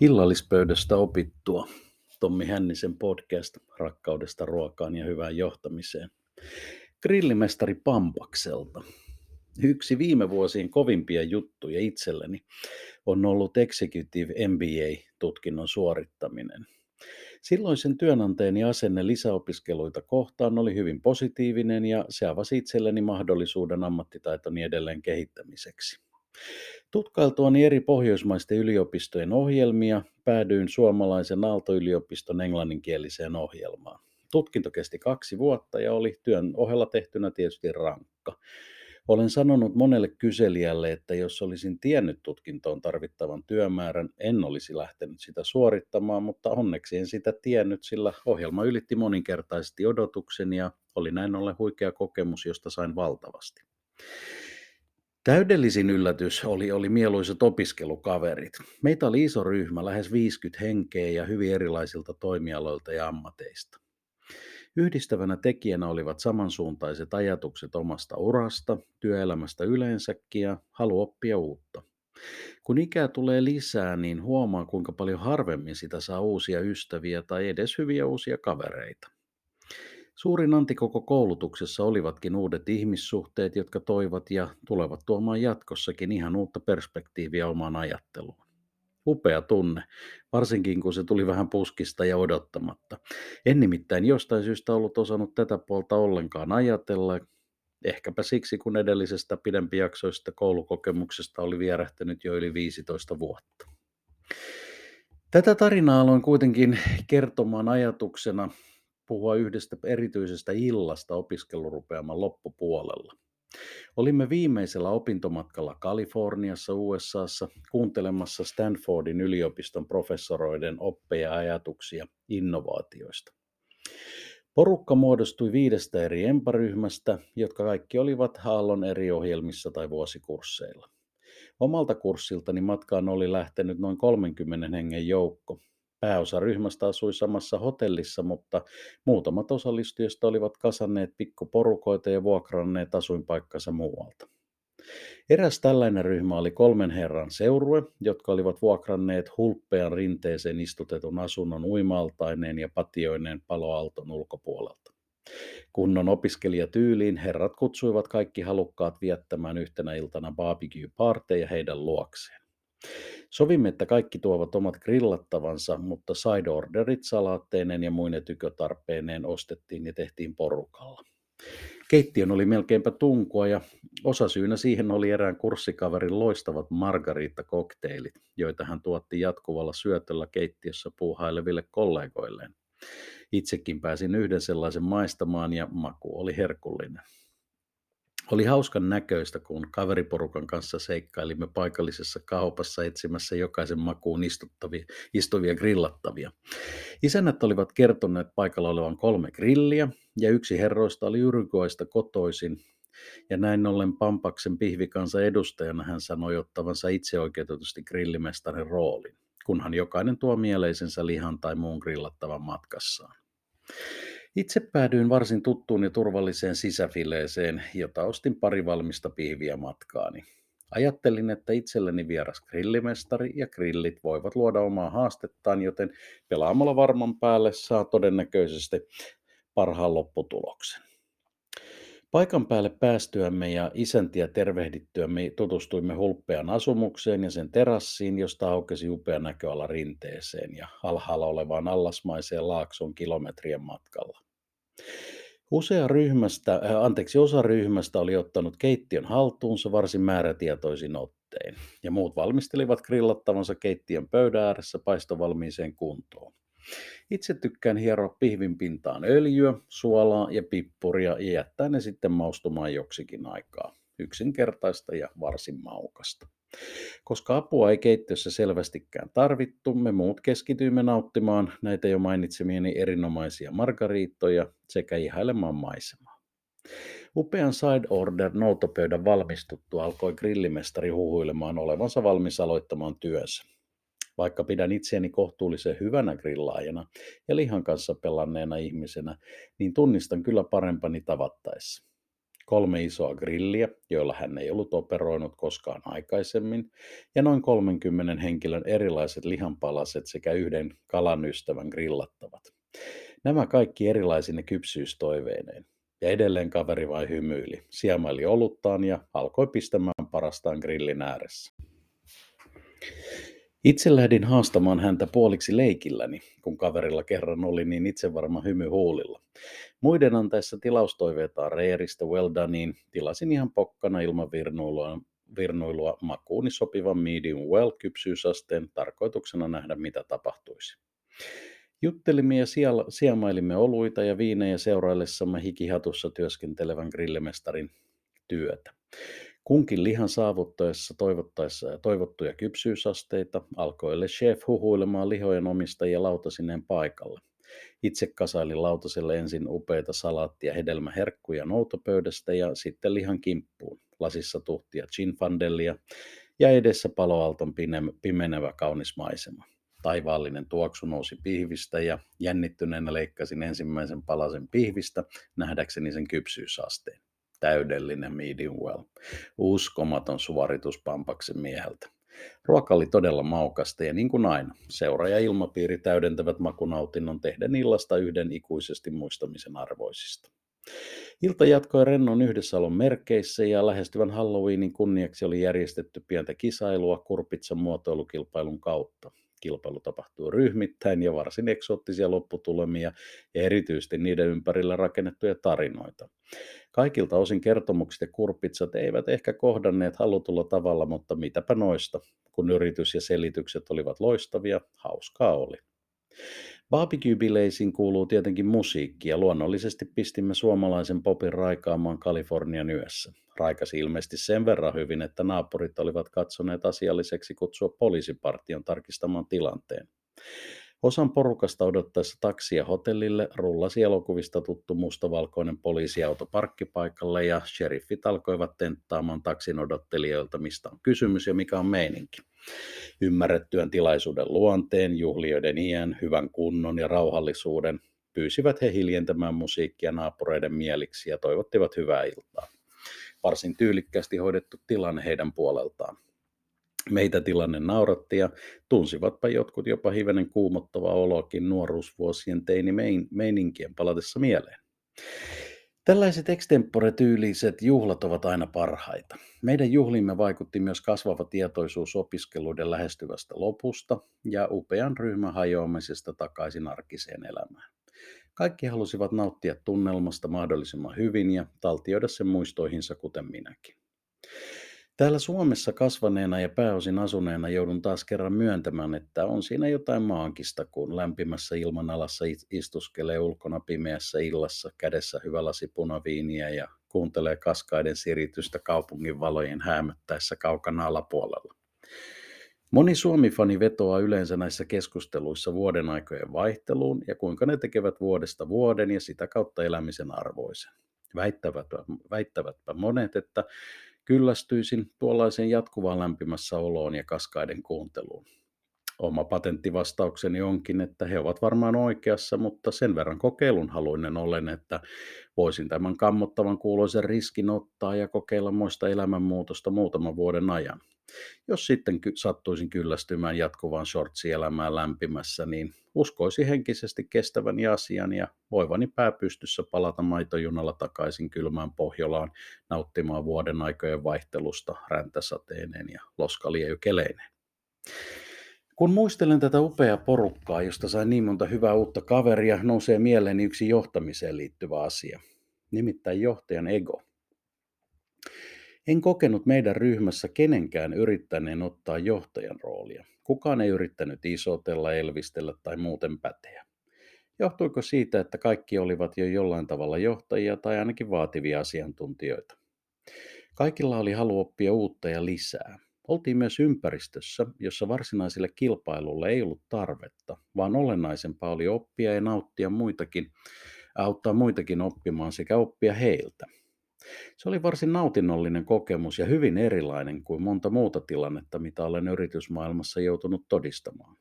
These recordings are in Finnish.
Illallispöydästä opittua. Tommi Hännisen podcast rakkaudesta ruokaan ja hyvään johtamiseen. Grillimestari Pampakselta. Yksi viime vuosien kovimpia juttuja itselleni on ollut Executive MBA-tutkinnon suorittaminen. Silloisen työnantajani asenne lisäopiskeluita kohtaan oli hyvin positiivinen ja se avasi itselleni mahdollisuuden ammattitaitoni edelleen kehittämiseksi. Tutkailtuani eri pohjoismaisten yliopistojen ohjelmia päädyin suomalaisen Aalto-yliopiston englanninkieliseen ohjelmaan. Tutkinto kesti kaksi vuotta ja oli työn ohella tehtynä tietysti rankka. Olen sanonut monelle kyselijälle, että jos olisin tiennyt tutkintoon tarvittavan työmäärän, en olisi lähtenyt sitä suorittamaan, mutta onneksi en sitä tiennyt, sillä ohjelma ylitti moninkertaisesti odotukseni ja oli näin ollen huikea kokemus, josta sain valtavasti. Täydellisin yllätys oli, oli mieluisat opiskelukaverit. Meitä oli iso ryhmä, lähes 50 henkeä ja hyvin erilaisilta toimialoilta ja ammateista. Yhdistävänä tekijänä olivat samansuuntaiset ajatukset omasta urasta, työelämästä yleensäkin ja halu oppia uutta. Kun ikää tulee lisää, niin huomaa kuinka paljon harvemmin sitä saa uusia ystäviä tai edes hyviä uusia kavereita. Suurin anti koko koulutuksessa olivatkin uudet ihmissuhteet, jotka toivat ja tulevat tuomaan jatkossakin ihan uutta perspektiiviä omaan ajatteluun. Upea tunne, varsinkin kun se tuli vähän puskista ja odottamatta. En nimittäin jostain syystä ollut osannut tätä puolta ollenkaan ajatella, ehkäpä siksi kun edellisestä pidempijaksoista koulukokemuksesta oli vierähtänyt jo yli 15 vuotta. Tätä tarinaa aloin kuitenkin kertomaan ajatuksena puhua yhdestä erityisestä illasta opiskelurupeaman loppupuolella. Olimme viimeisellä opintomatkalla Kaliforniassa USAssa kuuntelemassa Stanfordin yliopiston professoroiden oppeja ja ajatuksia innovaatioista. Porukka muodostui viidestä eri emparyhmästä, jotka kaikki olivat Haallon eri ohjelmissa tai vuosikursseilla. Omalta kurssiltani matkaan oli lähtenyt noin 30 hengen joukko, Pääosa ryhmästä asui samassa hotellissa, mutta muutamat osallistujista olivat kasanneet pikkuporukoita ja vuokranneet asuinpaikkansa muualta. Eräs tällainen ryhmä oli kolmen herran seurue, jotka olivat vuokranneet hulppean rinteeseen istutetun asunnon uimaltaineen ja patioineen paloalton ulkopuolelta. Kunnon opiskelijatyyliin herrat kutsuivat kaikki halukkaat viettämään yhtenä iltana barbecue-parteja heidän luokseen. Sovimme, että kaikki tuovat omat grillattavansa, mutta side orderit salaatteineen ja muine tykötarpeineen ostettiin ja tehtiin porukalla. Keittiön oli melkeinpä tunkua ja osasyynä siihen oli erään kurssikaverin loistavat margariitta-kokteilit, joita hän tuotti jatkuvalla syötöllä keittiössä puuhaileville kollegoilleen. Itsekin pääsin yhden sellaisen maistamaan ja maku oli herkullinen. Oli hauskan näköistä, kun kaveriporukan kanssa seikkailimme paikallisessa kaupassa etsimässä jokaisen makuun istuvia grillattavia. Isännät olivat kertoneet paikalla olevan kolme grilliä, ja yksi herroista oli Uruguaysta kotoisin, ja näin ollen Pampaksen pihvikansa edustajana hän sanoi ottavansa itseoikeutetusti grillimestarin roolin, kunhan jokainen tuo mieleisensä lihan tai muun grillattavan matkassaan. Itse päädyin varsin tuttuun ja turvalliseen sisäfileeseen, jota ostin pari valmista pihviä matkaani. Ajattelin, että itselleni vieras grillimestari ja grillit voivat luoda omaa haastettaan, joten pelaamalla varman päälle saa todennäköisesti parhaan lopputuloksen. Paikan päälle päästyämme ja isäntiä tervehdittyämme tutustuimme hulppean asumukseen ja sen terassiin, josta aukesi upea näköala rinteeseen ja alhaalla olevaan allasmaiseen laakson kilometrien matkalla. Usea ryhmästä, äh, anteeksi, osa ryhmästä oli ottanut keittiön haltuunsa varsin määrätietoisin ottein, ja muut valmistelivat grillattavansa keittiön pöydän ääressä paistovalmiiseen kuntoon. Itse tykkään hieroa pihvin pintaan öljyä, suolaa ja pippuria ja jättää ne sitten maustumaan joksikin aikaa. Yksinkertaista ja varsin maukasta. Koska apua ei keittiössä selvästikään tarvittu, me muut keskityimme nauttimaan näitä jo mainitsemieni erinomaisia margariittoja sekä ihailemaan maisemaa. Upean side order noutopöydän valmistuttu alkoi grillimestari huhuilemaan olevansa valmis aloittamaan työnsä. Vaikka pidän itseäni kohtuullisen hyvänä grillaajana ja lihan kanssa pelanneena ihmisenä, niin tunnistan kyllä parempani tavattaessa. kolme isoa grilliä, joilla hän ei ollut operoinut koskaan aikaisemmin, ja noin 30 henkilön erilaiset lihanpalaset sekä yhden kalan ystävän grillattavat. Nämä kaikki erilaisine kypsyystoiveineen. Ja edelleen kaveri vain hymyili, siemaili oluttaan ja alkoi pistämään parastaan grillin ääressä. Itse lähdin haastamaan häntä puoliksi leikilläni, kun kaverilla kerran oli niin itsevarma hymy huulilla. Muiden antaessa tilaustoiveitaan reeristä well doneen, tilasin ihan pokkana ilman virnuilua, virnuilua makuuni sopivan medium well kypsyysasteen tarkoituksena nähdä mitä tapahtuisi. Juttelimme ja siemailimme oluita ja viinejä seuraillessamme hikihatussa työskentelevän grillimestarin työtä. Kunkin lihan saavuttaessa toivottaessa ja toivottuja kypsyysasteita alkoi chef huhuilemaan lihojen omistajia lautasineen paikalle. Itse kasailin lautaselle ensin upeita salaattia hedelmäherkkuja noutopöydästä ja sitten lihan kimppuun. Lasissa tuhtia chinfandellia ja edessä paloalton pimenevä kaunis maisema. Taivaallinen tuoksu nousi pihvistä ja jännittyneenä leikkasin ensimmäisen palasen pihvistä nähdäkseni sen kypsyysasteen täydellinen medium well. Uskomaton suoritus Pampaksen mieheltä. Ruoka oli todella maukasta ja niin kuin aina, seura ja ilmapiiri täydentävät makunautinnon tehden illasta yhden ikuisesti muistamisen arvoisista. Ilta jatkoi Rennon yhdessäolon merkeissä ja lähestyvän Halloweenin kunniaksi oli järjestetty pientä kisailua kurpitsan muotoilukilpailun kautta. Kilpailu tapahtuu ryhmittäin ja varsin eksoottisia lopputulemia ja erityisesti niiden ympärillä rakennettuja tarinoita. Kaikilta osin kertomukset ja kurpitsat eivät ehkä kohdanneet halutulla tavalla, mutta mitäpä noista. Kun yritys ja selitykset olivat loistavia, hauskaa oli. Barbecue-bileisiin kuuluu tietenkin musiikki ja luonnollisesti pistimme suomalaisen popin raikaamaan Kalifornian yössä. Raikasi ilmeisesti sen verran hyvin, että naapurit olivat katsoneet asialliseksi kutsua poliisipartion tarkistamaan tilanteen. Osan porukasta odottaessa taksia hotellille rullasi elokuvista tuttu mustavalkoinen poliisiauto parkkipaikalle ja sheriffit alkoivat tenttaamaan taksin odottelijoilta, mistä on kysymys ja mikä on meininki. Ymmärrettyään tilaisuuden luonteen, juhlioiden iän, hyvän kunnon ja rauhallisuuden, pyysivät he hiljentämään musiikkia naapureiden mieliksi ja toivottivat hyvää iltaa. Varsin tyylikkästi hoidettu tilanne heidän puoleltaan. Meitä tilanne nauratti ja tunsivatpa jotkut jopa hivenen kuumottava olokin nuoruusvuosien teini meininkien palatessa mieleen. Tällaiset extempore-tyyliset juhlat ovat aina parhaita. Meidän juhlimme vaikutti myös kasvava tietoisuus opiskeluiden lähestyvästä lopusta ja upean ryhmän hajoamisesta takaisin arkiseen elämään. Kaikki halusivat nauttia tunnelmasta mahdollisimman hyvin ja taltioida sen muistoihinsa kuten minäkin. Täällä Suomessa kasvaneena ja pääosin asuneena joudun taas kerran myöntämään, että on siinä jotain maagista, kun lämpimässä ilmanalassa istuskelee ulkona pimeässä illassa, kädessä hyvä lasi punaviiniä ja kuuntelee kaskaiden siritystä kaupungin valojen häämöttäessä kaukana alapuolella. Moni Suomi-fani vetoaa yleensä näissä keskusteluissa vuoden aikojen vaihteluun ja kuinka ne tekevät vuodesta vuoden ja sitä kautta elämisen arvoisen. Väittävätpä, väittävätpä monet, että Kyllästyisin tuollaiseen jatkuvaan lämpimässä oloon ja kaskaiden kuunteluun. Oma patenttivastaukseni onkin, että he ovat varmaan oikeassa, mutta sen verran kokeilun haluinen olen, että voisin tämän kammottavan kuuloisen riskin ottaa ja kokeilla muista elämänmuutosta muutaman vuoden ajan. Jos sitten sattuisin kyllästymään jatkuvaan shortsielämään lämpimässä, niin uskoisi henkisesti kestäväni asian ja voivani pääpystyssä palata maitojunalla takaisin kylmään Pohjolaan nauttimaan vuoden aikojen vaihtelusta räntäsateineen ja loskalieykeleineen. Kun muistelen tätä upeaa porukkaa, josta sain niin monta hyvää uutta kaveria, nousee mieleeni yksi johtamiseen liittyvä asia, nimittäin johtajan ego. En kokenut meidän ryhmässä kenenkään yrittäneen ottaa johtajan roolia. Kukaan ei yrittänyt isotella, elvistellä tai muuten päteä. Johtuiko siitä, että kaikki olivat jo jollain tavalla johtajia tai ainakin vaativia asiantuntijoita? Kaikilla oli halu oppia uutta ja lisää. Oltiin myös ympäristössä, jossa varsinaiselle kilpailulle ei ollut tarvetta, vaan olennaisempaa oli oppia ja nauttia muitakin, auttaa muitakin oppimaan sekä oppia heiltä. Se oli varsin nautinnollinen kokemus ja hyvin erilainen kuin monta muuta tilannetta, mitä olen yritysmaailmassa joutunut todistamaan.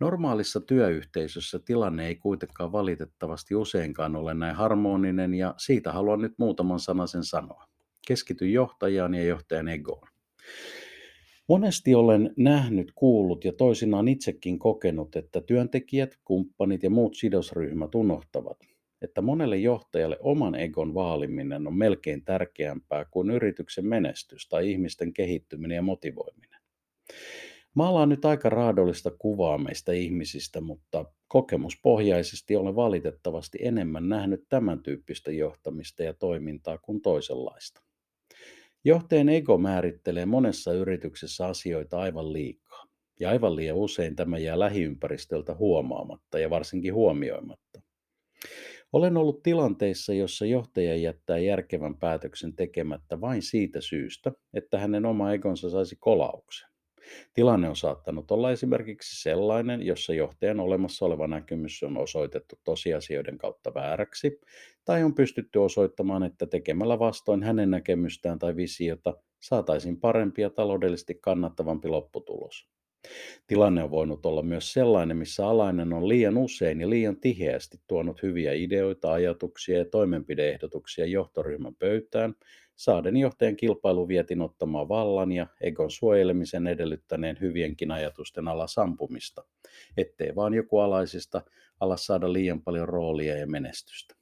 Normaalissa työyhteisössä tilanne ei kuitenkaan valitettavasti useinkaan ole näin harmoninen ja siitä haluan nyt muutaman sanasen sanoa. Keskity johtajaan ja johtajan egoon. Monesti olen nähnyt, kuullut ja toisinaan itsekin kokenut, että työntekijät, kumppanit ja muut sidosryhmät unohtavat, että monelle johtajalle oman egon vaaliminen on melkein tärkeämpää kuin yrityksen menestys tai ihmisten kehittyminen ja motivoiminen. Maalaan nyt aika raadollista kuvaa meistä ihmisistä, mutta kokemuspohjaisesti olen valitettavasti enemmän nähnyt tämän tyyppistä johtamista ja toimintaa kuin toisenlaista. Johtajan ego määrittelee monessa yrityksessä asioita aivan liikaa. Ja aivan liian usein tämä jää lähiympäristöltä huomaamatta ja varsinkin huomioimatta. Olen ollut tilanteissa, jossa johtaja jättää järkevän päätöksen tekemättä vain siitä syystä, että hänen oma egonsa saisi kolauksen. Tilanne on saattanut olla esimerkiksi sellainen, jossa johtajan olemassa oleva näkemys on osoitettu tosiasioiden kautta vääräksi, tai on pystytty osoittamaan, että tekemällä vastoin hänen näkemystään tai visiota saataisiin parempi ja taloudellisesti kannattavampi lopputulos. Tilanne on voinut olla myös sellainen, missä alainen on liian usein ja liian tiheästi tuonut hyviä ideoita, ajatuksia ja toimenpideehdotuksia johtoryhmän pöytään, saaden johtajan kilpailuvietin ottamaan vallan ja egon suojelemisen edellyttäneen hyvienkin ajatusten ala sampumista, ettei vaan joku alaisista ala saada liian paljon roolia ja menestystä.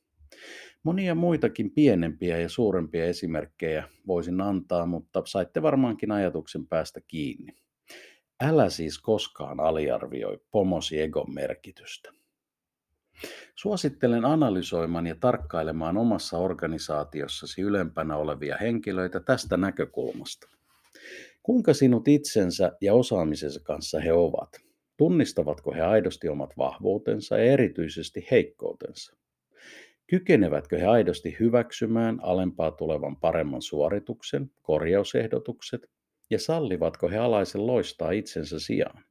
Monia muitakin pienempiä ja suurempia esimerkkejä voisin antaa, mutta saitte varmaankin ajatuksen päästä kiinni. Älä siis koskaan aliarvioi pomosi egon merkitystä. Suosittelen analysoimaan ja tarkkailemaan omassa organisaatiossasi ylempänä olevia henkilöitä tästä näkökulmasta. Kuinka sinut itsensä ja osaamisensa kanssa he ovat? Tunnistavatko he aidosti omat vahvuutensa ja erityisesti heikkoutensa? Kykenevätkö he aidosti hyväksymään alempaa tulevan paremman suorituksen, korjausehdotukset ja sallivatko he alaisen loistaa itsensä sijaan?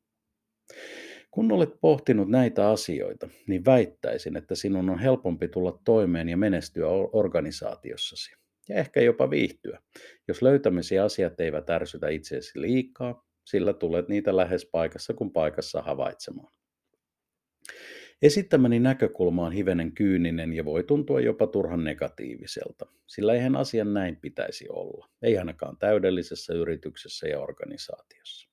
Kun olet pohtinut näitä asioita, niin väittäisin, että sinun on helpompi tulla toimeen ja menestyä organisaatiossasi. Ja ehkä jopa viihtyä, jos löytämisi asiat eivät ärsytä itseesi liikaa, sillä tulet niitä lähes paikassa kuin paikassa havaitsemaan. Esittämäni näkökulma on hivenen kyyninen ja voi tuntua jopa turhan negatiiviselta, sillä eihän asian näin pitäisi olla, ei ainakaan täydellisessä yrityksessä ja organisaatiossa.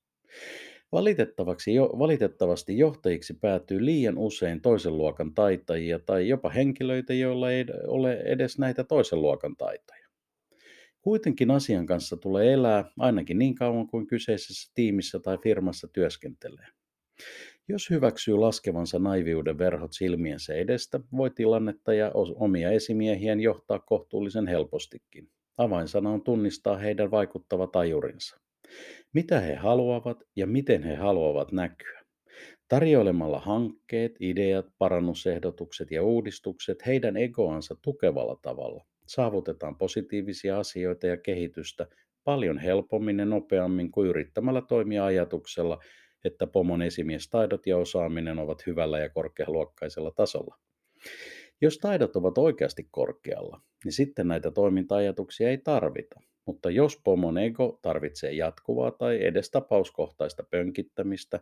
Valitettavaksi, jo, valitettavasti johtajiksi päätyy liian usein toisen luokan taitajia tai jopa henkilöitä, joilla ei ole edes näitä toisen luokan taitoja. Kuitenkin asian kanssa tulee elää ainakin niin kauan kuin kyseisessä tiimissä tai firmassa työskentelee. Jos hyväksyy laskevansa naiviuden verhot silmiensä edestä, voi tilannetta ja omia esimiehiään johtaa kohtuullisen helpostikin. Avainsana on tunnistaa heidän vaikuttava tajurinsa. Mitä he haluavat ja miten he haluavat näkyä. Tarjoilemalla hankkeet, ideat, parannusehdotukset ja uudistukset heidän egoansa tukevalla tavalla saavutetaan positiivisia asioita ja kehitystä paljon helpommin ja nopeammin kuin yrittämällä toimia ajatuksella, että pomon esimiestaidot ja osaaminen ovat hyvällä ja korkealuokkaisella tasolla. Jos taidot ovat oikeasti korkealla, niin sitten näitä toiminta-ajatuksia ei tarvita. Mutta jos pomon ego tarvitsee jatkuvaa tai edes tapauskohtaista pönkittämistä,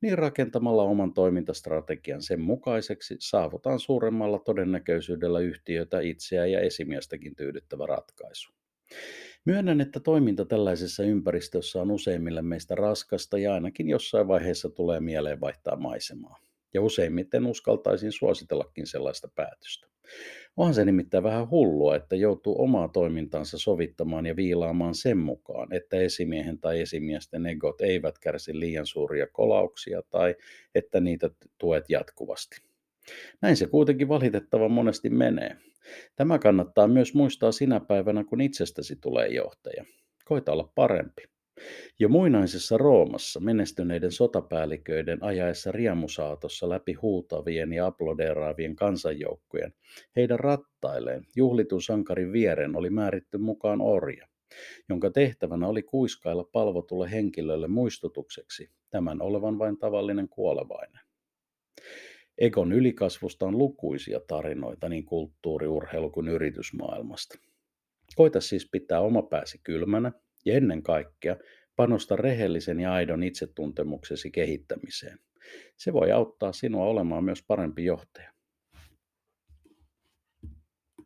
niin rakentamalla oman toimintastrategian sen mukaiseksi saavutaan suuremmalla todennäköisyydellä yhtiötä itseä ja esimiestäkin tyydyttävä ratkaisu. Myönnän, että toiminta tällaisessa ympäristössä on useimmille meistä raskasta ja ainakin jossain vaiheessa tulee mieleen vaihtaa maisemaa. Ja useimmiten uskaltaisin suositellakin sellaista päätöstä. Onhan se nimittäin vähän hullua, että joutuu omaa toimintansa sovittamaan ja viilaamaan sen mukaan, että esimiehen tai esimiesten egot eivät kärsi liian suuria kolauksia tai että niitä tuet jatkuvasti. Näin se kuitenkin valitettavan monesti menee. Tämä kannattaa myös muistaa sinä päivänä, kun itsestäsi tulee johtaja. Koita olla parempi. Jo muinaisessa Roomassa menestyneiden sotapäälliköiden ajaessa riemusaatossa läpi huutavien ja aplodeeraavien kansanjoukkojen, heidän rattailleen juhlitun sankarin vieren oli määritty mukaan orja, jonka tehtävänä oli kuiskailla palvotulle henkilölle muistutukseksi tämän olevan vain tavallinen kuolevainen. Egon ylikasvusta on lukuisia tarinoita niin kulttuuri, urheilu kuin yritysmaailmasta. Koita siis pitää oma pääsi kylmänä ja ennen kaikkea panosta rehellisen ja aidon itsetuntemuksesi kehittämiseen. Se voi auttaa sinua olemaan myös parempi johtaja.